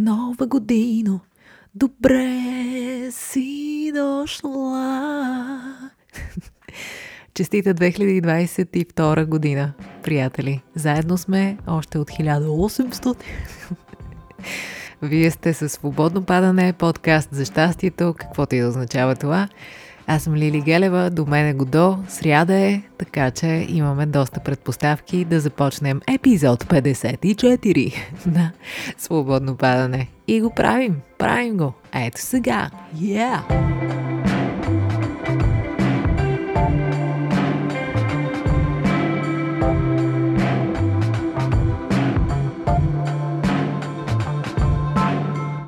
Нова година, добре си дошла. Честита 2022 година, приятели. Заедно сме още от 1800. Вие сте със свободно падане, подкаст за щастието, каквото и да означава това. Аз съм Лили Гелева, до мен е Годо, сряда е, така че имаме доста предпоставки да започнем епизод 54 на Свободно падане. И го правим, правим го. Ето сега. Yeah!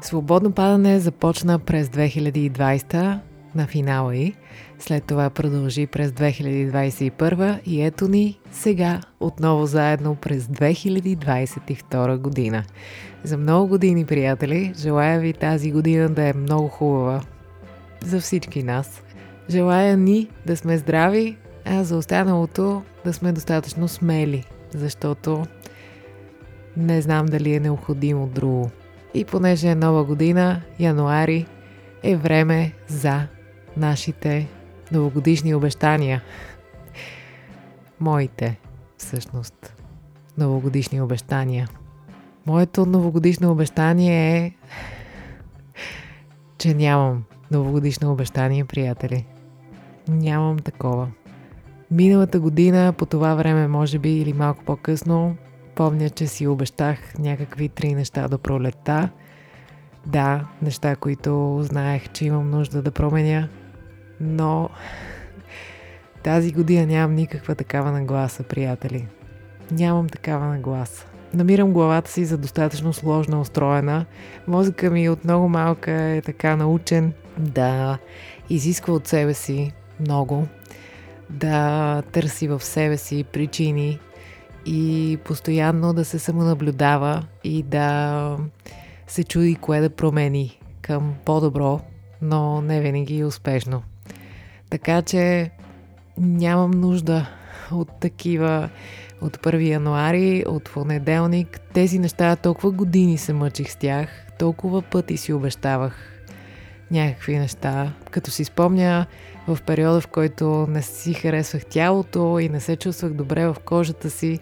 Свободно падане започна през 2020 на финала й. След това продължи през 2021 и ето ни сега отново заедно през 2022 година. За много години, приятели, желая ви тази година да е много хубава за всички нас. Желая ни да сме здрави, а за останалото да сме достатъчно смели, защото не знам дали е необходимо друго. И понеже е нова година, януари, е време за нашите новогодишни обещания. Моите, всъщност, новогодишни обещания. Моето новогодишно обещание е, че нямам новогодишно обещание, приятели. Нямам такова. Миналата година, по това време, може би, или малко по-късно, помня, че си обещах някакви три неща до пролета. Да, неща, които знаех, че имам нужда да променя, но тази година нямам никаква такава нагласа, приятели. Нямам такава нагласа. Намирам главата си за достатъчно сложно устроена. Мозъка ми от много малка е така научен да изисква от себе си много, да търси в себе си причини и постоянно да се самонаблюдава и да се чуди кое да промени към по-добро, но не винаги успешно. Така че нямам нужда от такива от 1 януари, от понеделник. Тези неща толкова години се мъчих с тях, толкова пъти си обещавах някакви неща. Като си спомня в периода, в който не си харесвах тялото и не се чувствах добре в кожата си,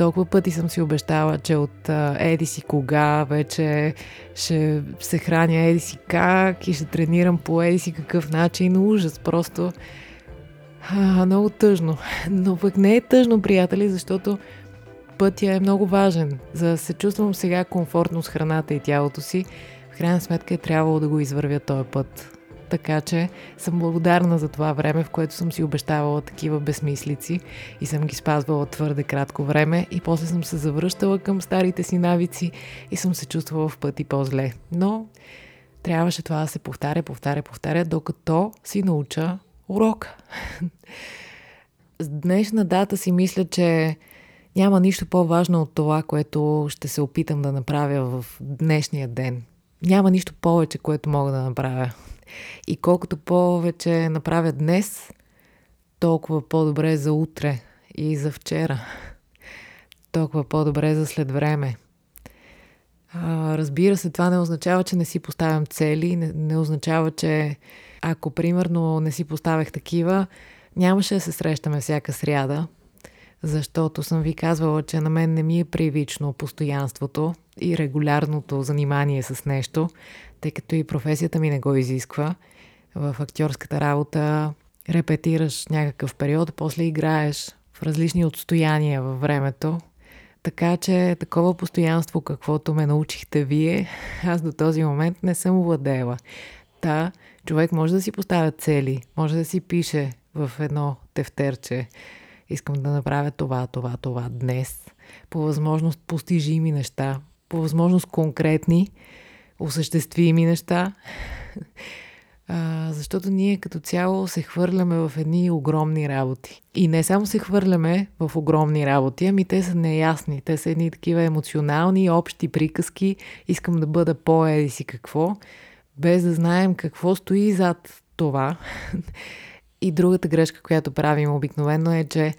толкова пъти съм си обещала, че от еди си кога вече ще се храня еди си как и ще тренирам по еди си какъв начин. Ужас, просто а, много тъжно. Но пък не е тъжно, приятели, защото пътя е много важен. За да се чувствам сега комфортно с храната и тялото си, в крайна сметка е трябвало да го извървя този път така че съм благодарна за това време, в което съм си обещавала такива безмислици и съм ги спазвала твърде кратко време и после съм се завръщала към старите си навици и съм се чувствала в пъти по-зле. Но трябваше това да се повтаря, повтаря, повтаря, докато си науча урок. С днешна дата си мисля, че няма нищо по-важно от това, което ще се опитам да направя в днешния ден. Няма нищо повече, което мога да направя. И колкото повече направя днес, толкова по-добре за утре и за вчера. Толкова по-добре за след време. А, разбира се, това не означава, че не си поставям цели, не, не означава, че ако примерно не си поставях такива, нямаше да се срещаме всяка сряда, защото съм ви казвала, че на мен не ми е привично постоянството и регулярното занимание с нещо, тъй като и професията ми не го изисква. В актьорската работа репетираш някакъв период, после играеш в различни отстояния във времето. Така че такова постоянство, каквото ме научихте вие, аз до този момент не съм владела. Та, човек може да си поставя цели, може да си пише в едно тефтерче. Искам да направя това, това, това днес. По възможност постижими неща, по възможност конкретни, осъществими неща. А, защото ние като цяло се хвърляме в едни огромни работи. И не само се хвърляме в огромни работи, ами те са неясни. Те са едни такива емоционални, общи приказки. Искам да бъда по-еди си какво, без да знаем какво стои зад това. И другата грешка, която правим обикновено е, че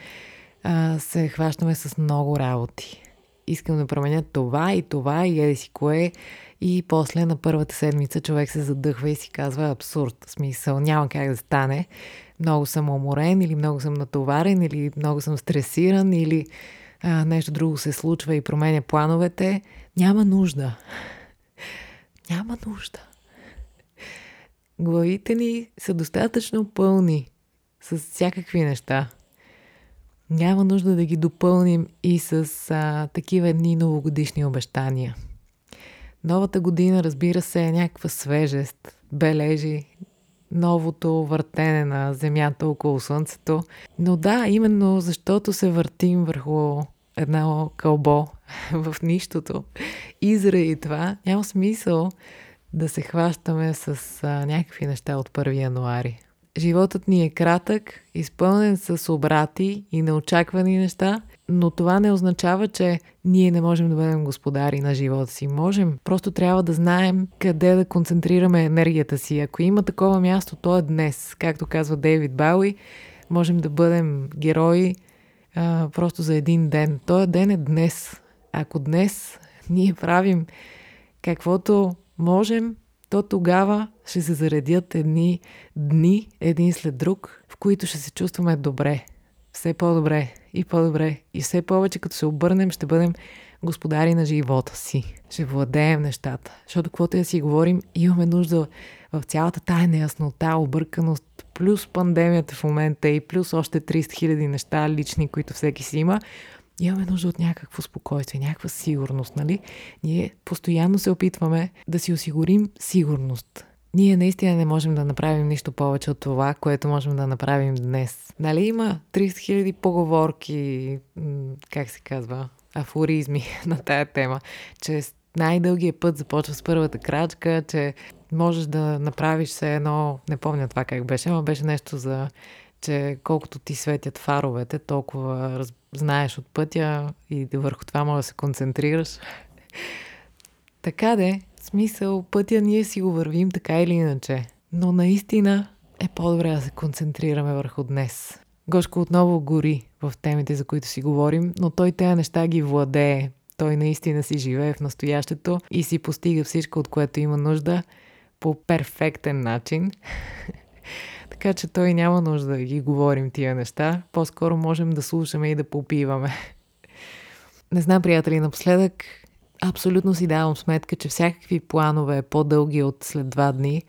а, се хващаме с много работи. Искам да променя това и това и еди си кое. И после на първата седмица човек се задъхва и си казва абсурд. Смисъл, няма как да стане. Много съм уморен или много съм натоварен или много съм стресиран или а, нещо друго се случва и променя плановете. Няма нужда. Няма нужда. Главите ни са достатъчно пълни с всякакви неща. Няма нужда да ги допълним и с а, такива едни новогодишни обещания. Новата година, разбира се, е някаква свежест, бележи, новото въртене на Земята около Слънцето. Но да, именно защото се въртим върху едно кълбо в нищото и заради това няма смисъл да се хващаме с а, някакви неща от 1 януари. Животът ни е кратък, изпълнен с обрати и неочаквани неща, но това не означава, че ние не можем да бъдем господари на живота си. Можем, просто трябва да знаем къде да концентрираме енергията си. Ако има такова място, то е днес. Както казва Дейвид Бауи, можем да бъдем герои а, просто за един ден. Той ден е днес. Ако днес ние правим каквото можем, то тогава ще се заредят едни дни, един след друг, в които ще се чувстваме добре. Все по-добре и по-добре. И все повече, като се обърнем, ще бъдем господари на живота си. Ще владеем нещата. Защото каквото я си говорим, имаме нужда в цялата тая неяснота, обърканост, плюс пандемията в момента и плюс още 300 хиляди неща лични, които всеки си има, имаме нужда от някакво спокойствие, някаква сигурност, нали? Ние постоянно се опитваме да си осигурим сигурност. Ние наистина не можем да направим нищо повече от това, което можем да направим днес. Нали има 30 000 поговорки, как се казва, афоризми на тая тема, че най-дългият път започва с първата крачка, че можеш да направиш се едно, не помня това как беше, но беше нещо за че колкото ти светят фаровете, толкова раз... знаеш от пътя и върху това може да се концентрираш. така де, смисъл, пътя ние си го вървим така или иначе. Но наистина е по-добре да се концентрираме върху днес. Гошко отново гори в темите, за които си говорим, но той тези неща ги владее. Той наистина си живее в настоящето и си постига всичко, от което има нужда по перфектен начин. така че той няма нужда да ги говорим тия неща. По-скоро можем да слушаме и да попиваме. Не знам, приятели, напоследък абсолютно си давам сметка, че всякакви планове по-дълги от след два дни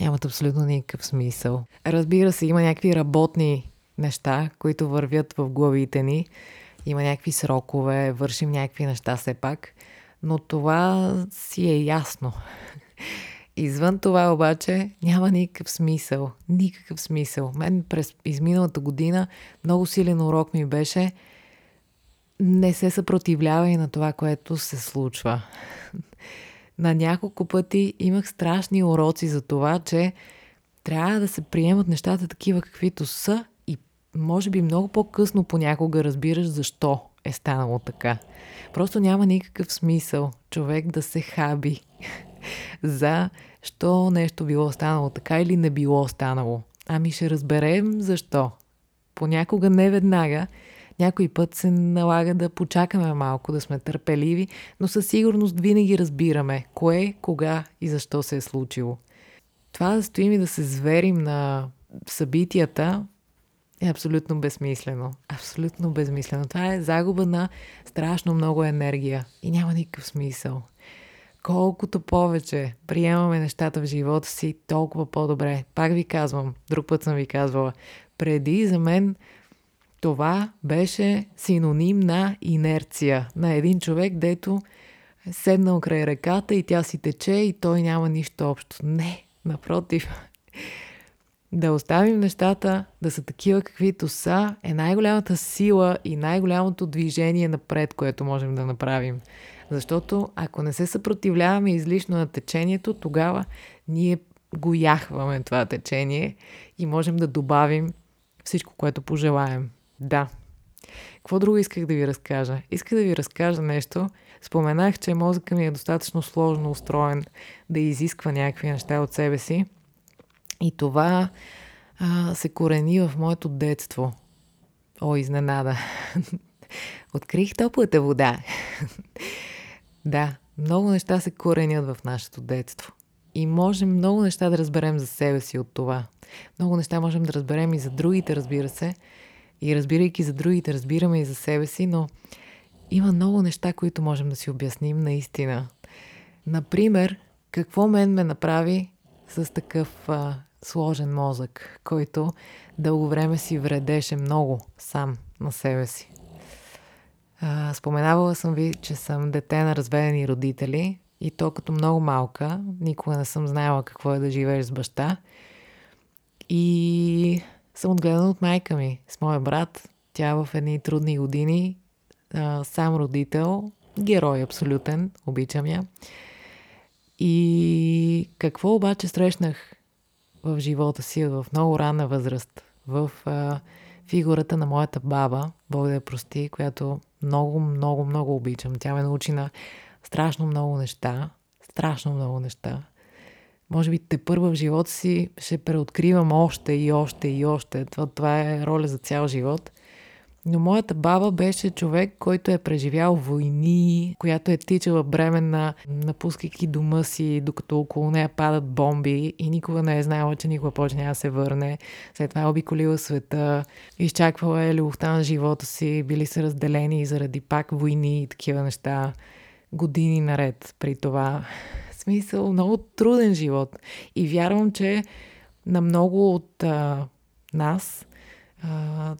нямат абсолютно никакъв смисъл. Разбира се, има някакви работни неща, които вървят в главите ни. Има някакви срокове, вършим някакви неща все пак, но това си е ясно. Извън това обаче няма никакъв смисъл. Никакъв смисъл. Мен през изминалата година много силен урок ми беше не се съпротивлявай на това, което се случва. на няколко пъти имах страшни уроци за това, че трябва да се приемат нещата такива каквито са и може би много по-късно понякога разбираш защо е станало така. Просто няма никакъв смисъл човек да се хаби за що нещо било станало така или не било станало. Ами ще разберем защо. Понякога не веднага, някой път се налага да почакаме малко, да сме търпеливи, но със сигурност винаги разбираме кое, кога и защо се е случило. Това да стоим и да се зверим на събитията е абсолютно безмислено. Абсолютно безмислено. Това е загуба на страшно много енергия и няма никакъв смисъл. Колкото повече приемаме нещата в живота си, толкова по-добре. Пак ви казвам, друг път съм ви казвала, преди за мен това беше синоним на инерция. На един човек, дето е седнал край реката и тя си тече и той няма нищо общо. Не, напротив. Да оставим нещата да са такива каквито са е най-голямата сила и най-голямото движение напред, което можем да направим. Защото ако не се съпротивляваме излишно на течението, тогава ние го яхваме това течение и можем да добавим всичко, което пожелаем. Да. Какво друго исках да ви разкажа? Исках да ви разкажа нещо. Споменах, че мозъка ми е достатъчно сложно устроен да изисква някакви неща от себе си. И това а, се корени в моето детство. О, изненада. Открих топлата вода. Да, много неща се коренят в нашето детство. И можем много неща да разберем за себе си от това. Много неща можем да разберем и за другите, разбира се. И разбирайки за другите, разбираме и за себе си, но има много неща, които можем да си обясним наистина. Например, какво мен ме направи с такъв а, сложен мозък, който дълго време си вредеше много сам на себе си. Споменавала съм ви, че съм дете на разведени родители и то като много малка. Никога не съм знаела какво е да живееш с баща. И съм отгледана от майка ми, с моя брат. Тя в едни трудни години, сам родител, герой абсолютен, обичам я. И какво обаче срещнах в живота си в много ранна възраст? В а, фигурата на моята баба, Бог да я прости, която много, много, много обичам. Тя ме научи на страшно много неща. Страшно много неща. Може би те първа в живота си ще преоткривам още и още и още. Това, това е роля за цял живот. Но моята баба беше човек, който е преживял войни, която е тичала бременна, напускайки дома си, докато около нея падат бомби и никога не е знаела, че никога повече няма да се върне. След това е обиколила света, изчаквала е любовта на живота си, били са разделени заради пак войни и такива неща. Години наред при това. В смисъл, много труден живот. И вярвам, че на много от а, нас –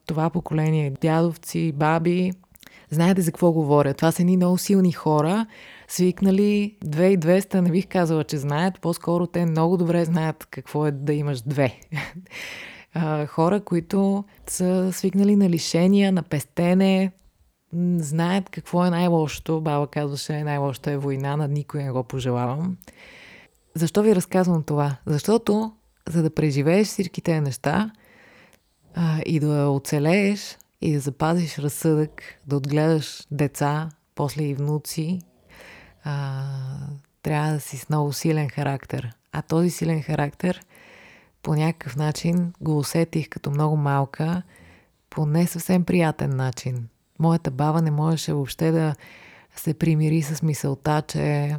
това поколение дядовци, баби, знаете за какво говоря. Това са едни много силни хора, свикнали 2200, не бих казала, че знаят, по-скоро те много добре знаят какво е да имаш две. хора, които са свикнали на лишения, на пестене, знаят какво е най-лошото. Баба казваше, най-лошото е война, на никой не го пожелавам. Защо ви разказвам това? Защото, за да преживееш всички тези неща, а, и да оцелееш и да запазиш разсъдък, да отгледаш деца, после и внуци, а, трябва да си с много силен характер. А този силен характер по някакъв начин го усетих като много малка, по не съвсем приятен начин. Моята баба не можеше въобще да се примири с мисълта, че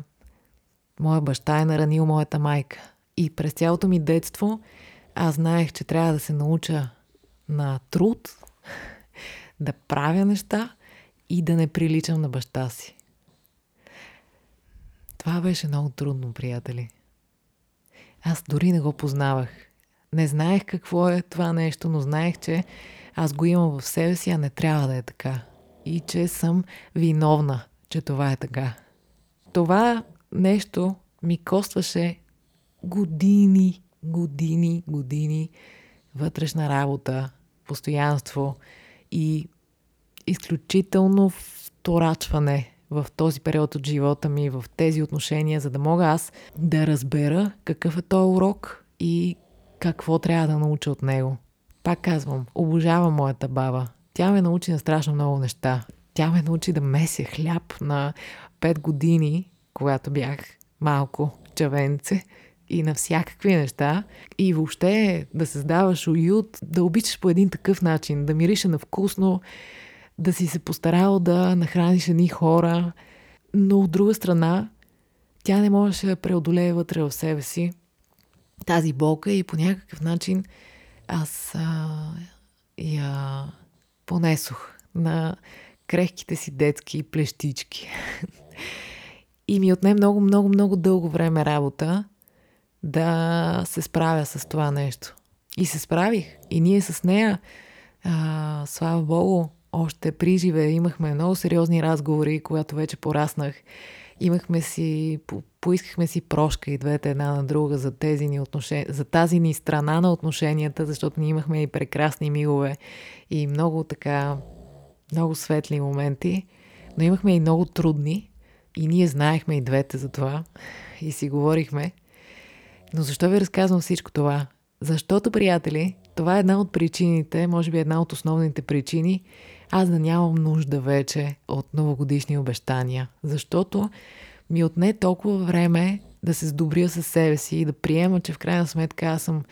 моя баща е наранил моята майка. И през цялото ми детство аз знаех, че трябва да се науча на труд, да правя неща и да не приличам на баща си. Това беше много трудно, приятели. Аз дори не го познавах. Не знаех какво е това нещо, но знаех, че аз го имам в себе си, а не трябва да е така. И че съм виновна, че това е така. Това нещо ми костваше години, години, години вътрешна работа, постоянство и изключително вторачване в този период от живота ми, в тези отношения, за да мога аз да разбера какъв е този урок и какво трябва да науча от него. Пак казвам, обожавам моята баба. Тя ме научи на страшно много неща. Тя ме научи да меся хляб на 5 години, когато бях малко чавенце и на всякакви неща и въобще да създаваш уют, да обичаш по един такъв начин, да мирише на вкусно, да си се постарал да нахраниш едни хора, но от друга страна тя не можеше да преодолее вътре в себе си тази болка и по някакъв начин аз а, я понесох на крехките си детски плещички. И ми отне много, много, много дълго време работа да се справя с това нещо. И се справих. И ние с нея, а, слава Богу, още при живе имахме много сериозни разговори, когато вече пораснах. Имахме си, по, поискахме си прошка и двете една на друга за, тези ни отношения, за тази ни страна на отношенията, защото ние имахме и прекрасни милове и много така, много светли моменти, но имахме и много трудни и ние знаехме и двете за това и си говорихме. Но защо ви разказвам всичко това? Защото, приятели, това е една от причините, може би една от основните причини, аз да нямам нужда вече от новогодишни обещания. Защото ми отне толкова време да се сдобря със себе си и да приема, че в крайна сметка аз съм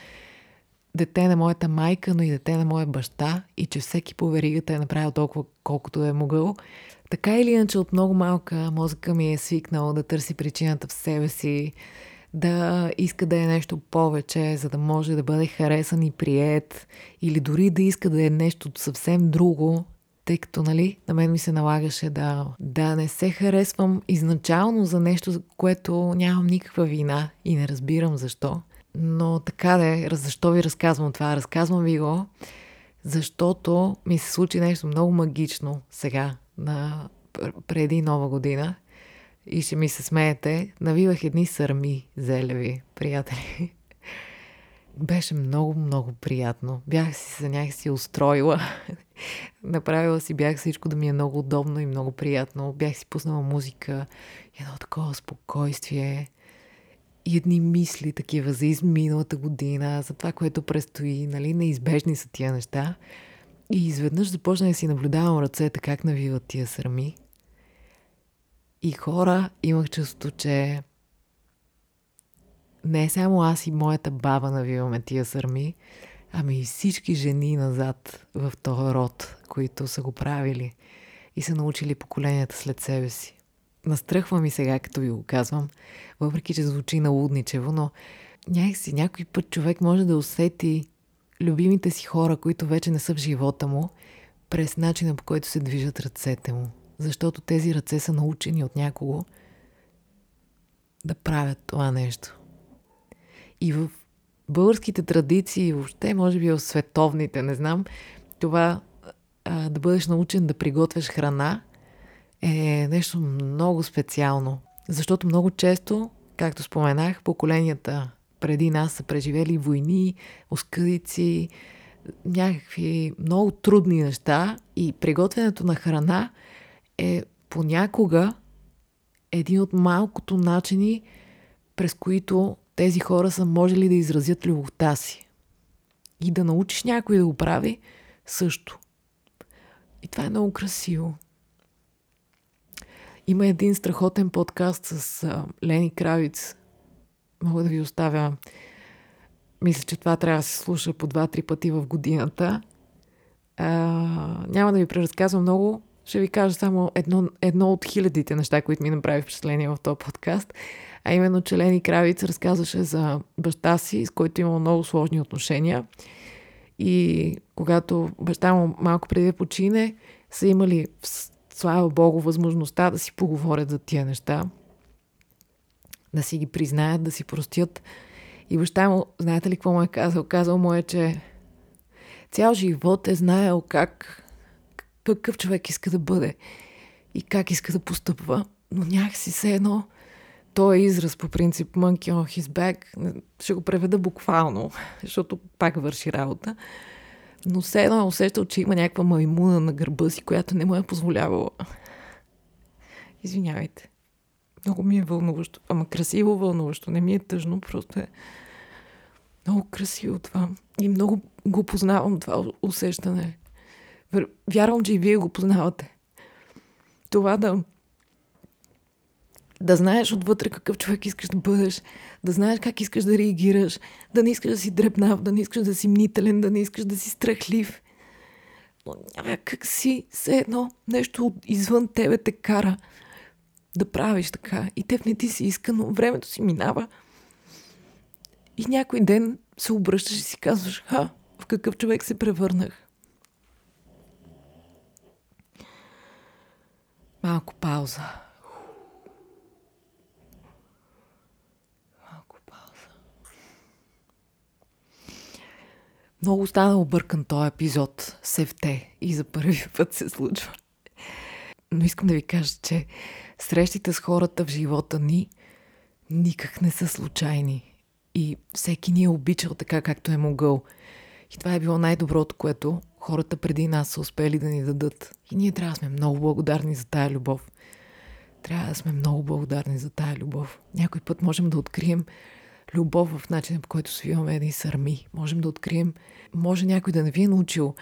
дете на моята майка, но и дете на моя баща и че всеки по веригата е направил толкова колкото е могъл. Така или иначе от много малка мозъка ми е свикнал да търси причината в себе си, да иска да е нещо повече, за да може да бъде харесан и прият, или дори да иска да е нещо съвсем друго, тъй като, нали, на мен ми се налагаше да, да не се харесвам изначално за нещо, за което нямам никаква вина и не разбирам защо. Но така да е, защо ви разказвам това? Разказвам ви го, защото ми се случи нещо много магично сега, на, преди нова година. И ще ми се смеете, навивах едни сърми зелеви, приятели. Беше много, много приятно. Бях си се някакси устроила. Направила си бях всичко да ми е много удобно и много приятно. Бях си пуснала музика, едно такова спокойствие и едни мисли такива за изминалата година, за това, което предстои, нали, неизбежни са тия неща. И изведнъж започна да си наблюдавам ръцете как навиват тия срами. И хора имах чувство, че не само аз и моята баба навиваме тия сърми, ами и всички жени назад в този род, които са го правили и са научили поколенията след себе си. Настръхва ми сега, като ви го казвам, въпреки че звучи налудничево, но някакси някой път човек може да усети любимите си хора, които вече не са в живота му, през начина по който се движат ръцете му. Защото тези ръце са научени от някого да правят това нещо. И в българските традиции, въобще, може би в световните, не знам, това а, да бъдеш научен да приготвяш храна е нещо много специално. Защото много често, както споменах, поколенията преди нас са преживели войни, оскъдици, някакви много трудни неща и приготвянето на храна е понякога един от малкото начини, през които тези хора са можели да изразят любовта си. И да научиш някой да го прави също. И това е много красиво. Има един страхотен подкаст с Лени Кравиц. Мога да ви оставя. Мисля, че това трябва да се слуша по два-три пъти в годината. А, няма да ви преразказвам много. Ще ви кажа само едно, едно от хилядите неща, които ми направи впечатление в този подкаст. А именно, че Лени Кравиц разказваше за баща си, с който имал много сложни отношения. И когато баща му малко преди да почине, са имали, слава Богу, възможността да си поговорят за тия неща, да си ги признаят, да си простят. И баща му, знаете ли какво му е казал? Казал му е, че цял живот е знаел как, какъв човек иска да бъде и как иска да постъпва, но някакси се едно той е израз по принцип monkey on his back. Ще го преведа буквално, защото пак върши работа. Но все едно е усещал, че има някаква маймуна на гърба си, която не му е позволявала. Извинявайте. Много ми е вълнуващо. Ама красиво вълнуващо. Не ми е тъжно, просто е много красиво това. И много го познавам това усещане. Вярвам, че и вие го познавате. Това да да знаеш отвътре какъв човек искаш да бъдеш, да знаеш как искаш да реагираш, да не искаш да си дребнав, да не искаш да си мнителен, да не искаш да си страхлив. Но някак си все едно нещо извън тебе те кара да правиш така. И теб не ти си иска, но времето си минава. И някой ден се обръщаш и си казваш, ха, в какъв човек се превърнах. Малко пауза. Много стана объркан този епизод Севте и за първи път се случва. Но искам да ви кажа, че срещите с хората в живота ни никак не са случайни. И всеки ни е обичал така, както е могъл. И това е било най-доброто, което хората преди нас са успели да ни дадат. И ние трябва да сме много благодарни за тая любов. Трябва да сме много благодарни за тая любов. Някой път можем да открием любов в начина по който свиваме едни сърми. Можем да открием, може някой да не ви е научил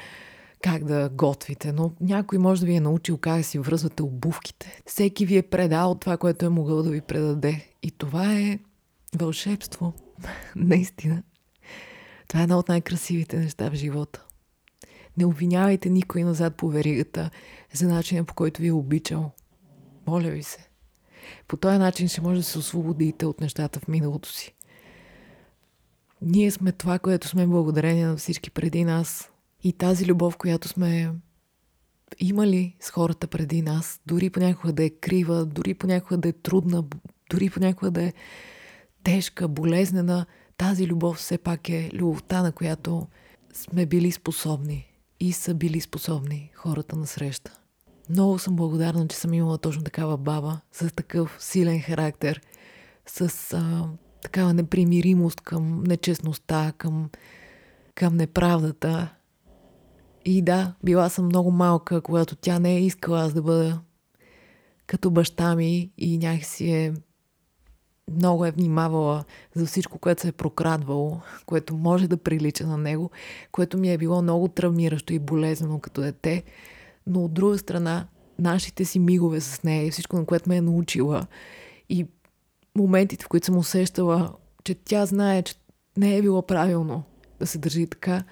как да готвите, но някой може да ви е научил как да си връзвате обувките. Всеки ви е предал това, което е могъл да ви предаде. И това е вълшебство. Наистина. Това е едно от най-красивите неща в живота. Не обвинявайте никой назад по веригата за начина по който ви е обичал. Моля ви се. По този начин ще може да се освободите от нещата в миналото си. Ние сме това, което сме благодарение на всички преди нас. И тази любов, която сме имали с хората преди нас, дори понякога да е крива, дори понякога да е трудна, дори понякога да е тежка, болезнена, тази любов все пак е любовта, на която сме били способни и са били способни хората на среща. Много съм благодарна, че съм имала точно такава баба с такъв силен характер, с а, такава непримиримост към нечестността, към, към неправдата. И да, била съм много малка, когато тя не е искала аз да бъда като баща ми и някакси е много е внимавала за всичко, което се е прокрадвало, което може да прилича на него, което ми е било много травмиращо и болезнено като дете. Но от друга страна, нашите си мигове с нея и всичко, на което ме е научила и моментите, в които съм усещала, че тя знае, че не е било правилно да се държи така,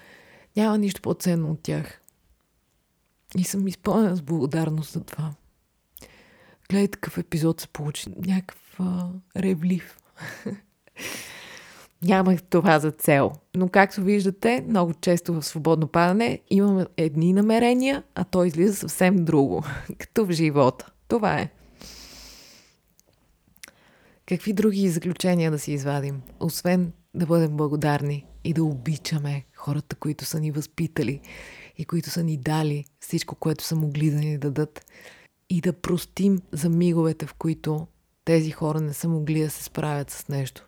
няма нищо по-ценно от тях. И съм изпълнена с благодарност за това. Гледай такъв епизод се получи. Някакъв а, ревлив. Нямах това за цел. Но както виждате, много често в свободно падане имаме едни намерения, а то излиза съвсем друго. Като в живота. Това е. Какви други заключения да си извадим? Освен да бъдем благодарни и да обичаме хората, които са ни възпитали и които са ни дали всичко, което са могли да ни дадат. И да простим за миговете, в които тези хора не са могли да се справят с нещо.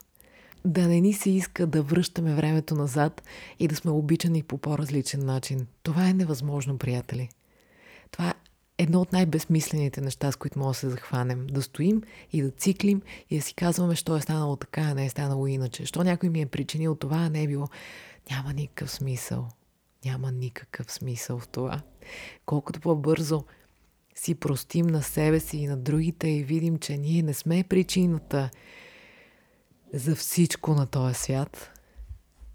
Да не ни се иска да връщаме времето назад и да сме обичани по по-различен начин. Това е невъзможно, приятели. Това е едно от най-безсмислените неща, с които може да се захванем. Да стоим и да циклим и да си казваме, що е станало така, а не е станало иначе. Що някой ми е причинил това, а не е било. Няма никакъв смисъл. Няма никакъв смисъл в това. Колкото по-бързо си простим на себе си и на другите и видим, че ние не сме причината за всичко на този свят,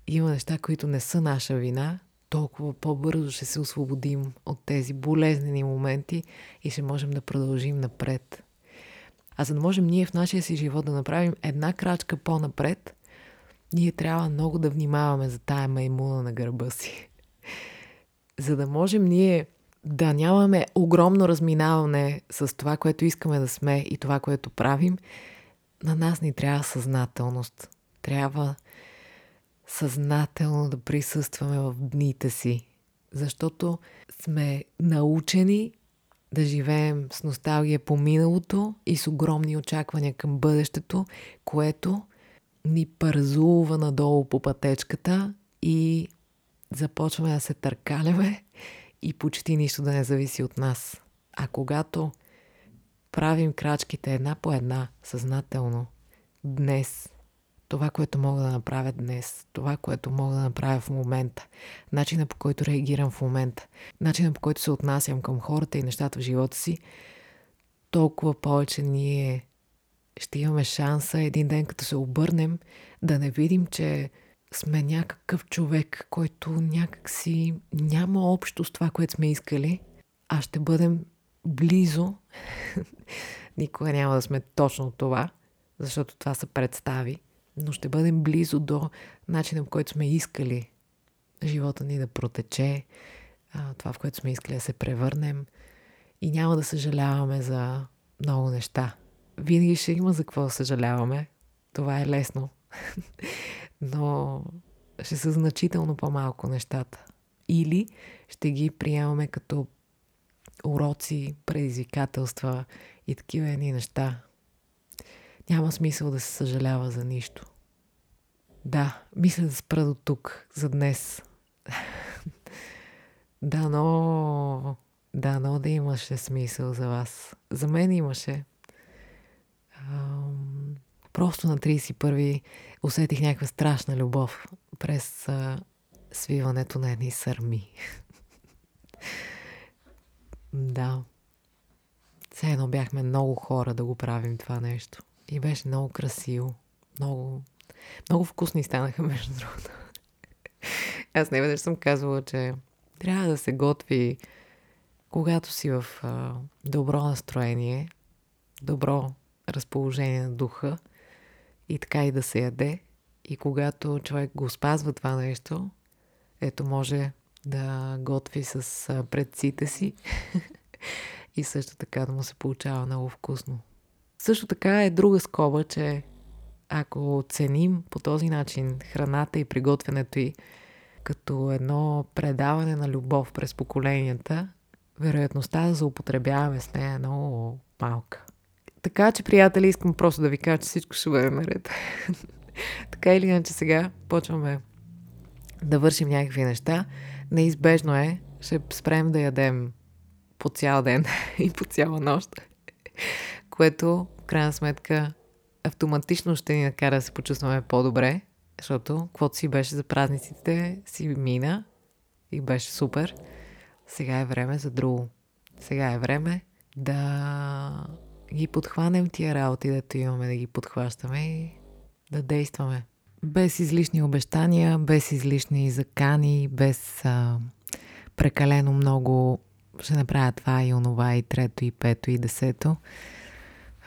има неща, които не са наша вина, толкова по-бързо ще се освободим от тези болезнени моменти и ще можем да продължим напред. А за да можем ние в нашия си живот да направим една крачка по-напред, ние трябва много да внимаваме за тая маймуна на гърба си. За да можем ние да нямаме огромно разминаване с това, което искаме да сме и това, което правим, на нас ни трябва съзнателност. Трябва съзнателно да присъстваме в дните си, защото сме научени да живеем с носталгия по миналото и с огромни очаквания към бъдещето, което ни пързува надолу по пътечката и започваме да се търкаляме и почти нищо да не зависи от нас. А когато правим крачките една по една, съзнателно, днес, това, което мога да направя днес, това, което мога да направя в момента, начина по който реагирам в момента, начина по който се отнасям към хората и нещата в живота си, толкова повече ние ще имаме шанса един ден, като се обърнем, да не видим, че сме някакъв човек, който някак си няма общо с това, което сме искали, а ще бъдем близо. Никога няма да сме точно това, защото това са представи, но ще бъдем близо до начина, по който сме искали живота ни да протече, това, в което сме искали да се превърнем и няма да съжаляваме за много неща. Винаги ще има за какво да съжаляваме. Това е лесно. но ще са значително по-малко нещата. Или ще ги приемаме като уроци, предизвикателства и такива едни неща. Няма смисъл да се съжалява за нищо. Да, мисля да спра до тук за днес. да, но... Да, но да имаше смисъл за вас. За мен имаше. Просто на 31 усетих някаква страшна любов през а, свиването на едни сърми. да. Все едно бяхме много хора да го правим това нещо. И беше много красиво. Много, много вкусни станаха, между другото. Аз не веднъж съм казвала, че трябва да се готви когато си в а, добро настроение, добро разположение на духа и така и да се яде. И когато човек го спазва това нещо, ето може да готви с предците си и също така да му се получава много вкусно. Също така е друга скоба, че ако ценим по този начин храната и приготвянето й като едно предаване на любов през поколенията, вероятността да заупотребяваме с нея е много малка. Така че, приятели, искам просто да ви кажа, че всичко ще бъде наред. така или иначе сега почваме да вършим някакви неща. Неизбежно е, ще спрем да ядем по цял ден и по цяла нощ, което, в крайна сметка, автоматично ще ни накара да се почувстваме по-добре, защото каквото си беше за празниците, си мина и беше супер. Сега е време за друго. Сега е време да ги подхванем тия работи, дето имаме да ги подхващаме и да действаме. Без излишни обещания, без излишни закани, без а, прекалено много ще направя това и онова и трето и пето и десето.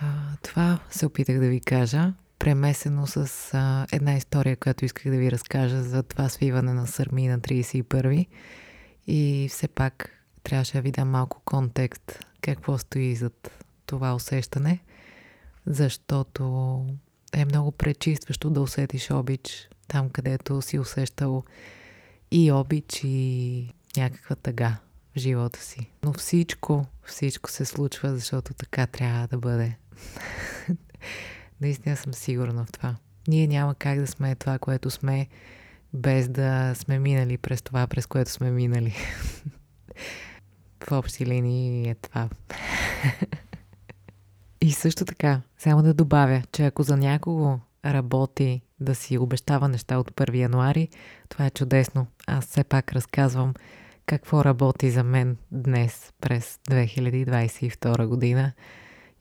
А, това се опитах да ви кажа, премесено с а, една история, която исках да ви разкажа за това свиване на сърми на 31 и все пак трябваше да ви дам малко контекст какво стои зад това усещане, защото е много пречистващо да усетиш обич там, където си усещал и обич, и някаква тъга в живота си. Но всичко, всичко се случва, защото така трябва да бъде. Наистина съм сигурна в това. Ние няма как да сме това, което сме, без да сме минали през това, през което сме минали. в общи линии е това. И също така, само да добавя, че ако за някого работи да си обещава неща от 1 януари, това е чудесно. Аз все пак разказвам какво работи за мен днес през 2022 година,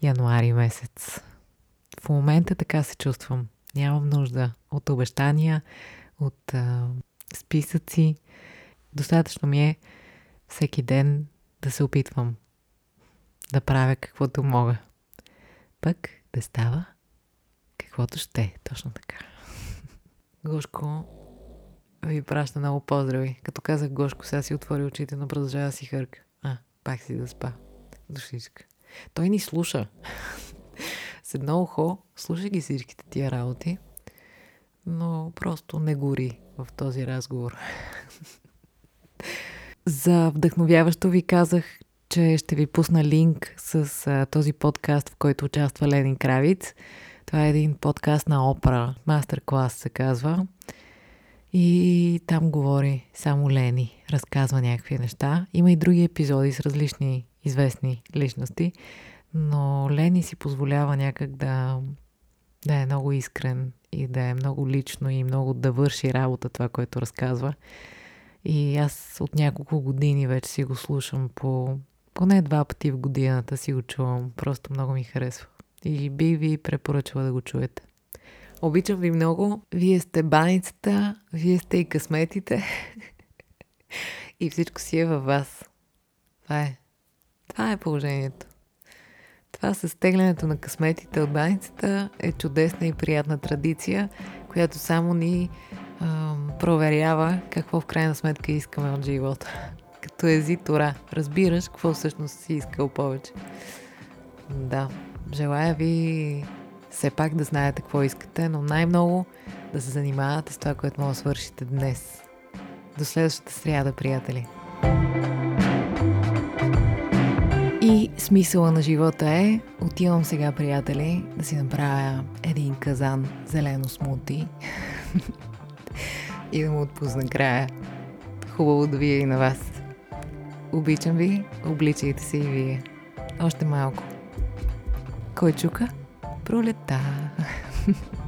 януари месец. В момента така се чувствам. Нямам нужда от обещания, от а, списъци. Достатъчно ми е всеки ден да се опитвам да правя каквото мога. Пък да става каквото ще. Точно така. Гошко ви праща много поздрави. Като казах Гошко, сега си отвори очите, но продължава си хърка. А, пак си да спа. Душичка. Той ни слуша. С едно ухо слуша ги всичките тия работи, но просто не гори в този разговор. За вдъхновяващо ви казах, че ще ви пусна линк с а, този подкаст, в който участва Ленин Кравиц. Това е един подкаст на опера, мастер-клас се казва. И там говори само Лени, разказва някакви неща. Има и други епизоди с различни известни личности, но Лени си позволява някак да, да е много искрен и да е много лично и много да върши работа това, което разказва. И аз от няколко години вече си го слушам по поне два пъти в годината си го чувам. Просто много ми харесва. И би ви препоръчала да го чуете. Обичам ви много. Вие сте баницата, вие сте и късметите. и всичко си е във вас. Това е. Това е положението. Това с теглянето на късметите от баницата е чудесна и приятна традиция, която само ни ам, проверява какво в крайна сметка искаме от живота. Като езитора. Разбираш какво всъщност си искал повече. Да. Желая ви все пак да знаете какво искате, но най-много да се занимавате с това, което мога да свършите днес. До следващата сряда, приятели! И смисъла на живота е, отивам сега, приятели, да си направя един казан зелено смути и да му отпусна края. Хубаво да ви е и на вас. Обичам ви, обличайте се и вие. Още малко. Кой чука? Пролета.